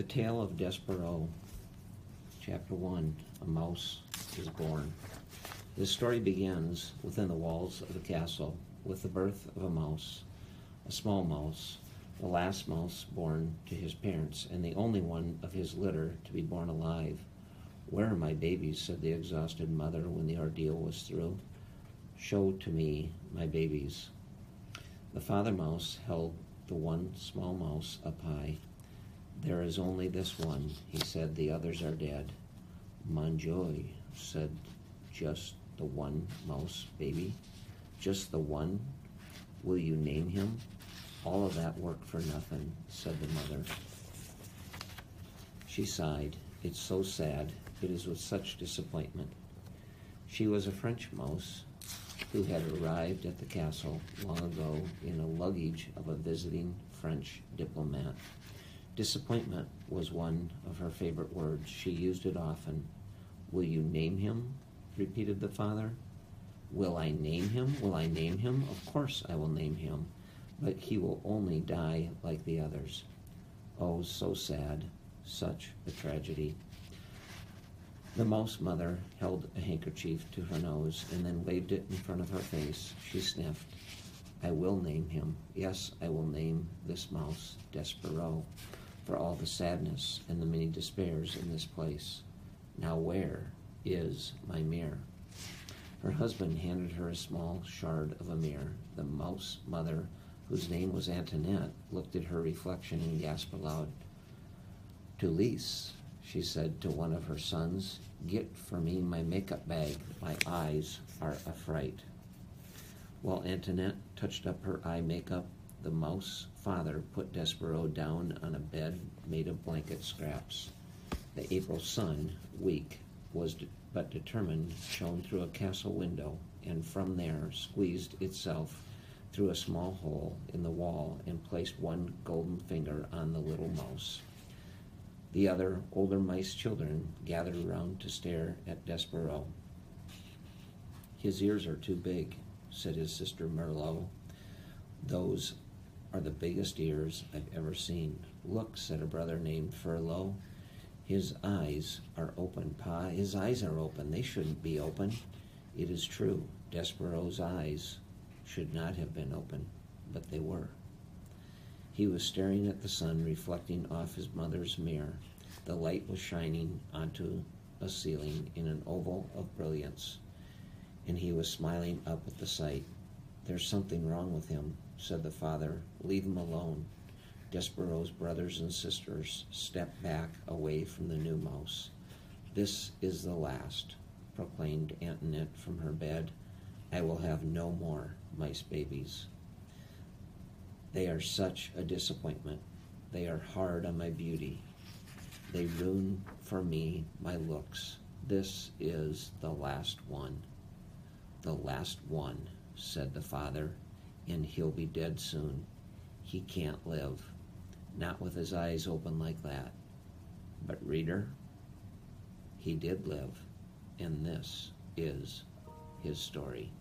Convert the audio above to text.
The Tale of Despereaux, Chapter 1 A Mouse is Born. This story begins within the walls of a castle with the birth of a mouse, a small mouse, the last mouse born to his parents, and the only one of his litter to be born alive. Where are my babies? said the exhausted mother when the ordeal was through. Show to me my babies. The father mouse held the one small mouse up high. There is only this one, he said. The others are dead. Mon joy, said just the one mouse baby. Just the one? Will you name him? All of that work for nothing, said the mother. She sighed. It's so sad. It is with such disappointment. She was a French mouse who had arrived at the castle long ago in a luggage of a visiting French diplomat. Disappointment was one of her favorite words. She used it often. Will you name him? repeated the father. Will I name him? Will I name him? Of course I will name him, but he will only die like the others. Oh, so sad, such a tragedy. The mouse mother held a handkerchief to her nose and then waved it in front of her face. She sniffed. I will name him. Yes, I will name this mouse Despereaux for all the sadness and the many despairs in this place. Now where is my mirror? Her husband handed her a small shard of a mirror. The mouse mother, whose name was Antoinette, looked at her reflection and gasped aloud. Toulèse, she said to one of her sons, get for me my makeup bag. My eyes are a fright. While Antoinette touched up her eye makeup, the mouse father put Despereaux down on a bed made of blanket scraps. The April sun, weak, was de- but determined, shone through a castle window, and from there squeezed itself through a small hole in the wall and placed one golden finger on the little mouse. The other older mice children gathered around to stare at Despereaux. His ears are too big, said his sister Merlot. Those are the biggest ears I've ever seen. Look, said a brother named Furlough. His eyes are open, Pa. His eyes are open. They shouldn't be open. It is true. Despereaux's eyes should not have been open, but they were. He was staring at the sun reflecting off his mother's mirror. The light was shining onto a ceiling in an oval of brilliance, and he was smiling up at the sight. There's something wrong with him, said the father. Leave him alone. Despereaux's brothers and sisters stepped back away from the new mouse. This is the last, proclaimed Antoinette from her bed. I will have no more mice babies. They are such a disappointment. They are hard on my beauty. They ruin for me my looks. This is the last one. The last one, said the father, and he'll be dead soon. He can't live, not with his eyes open like that. But, reader, he did live, and this is his story.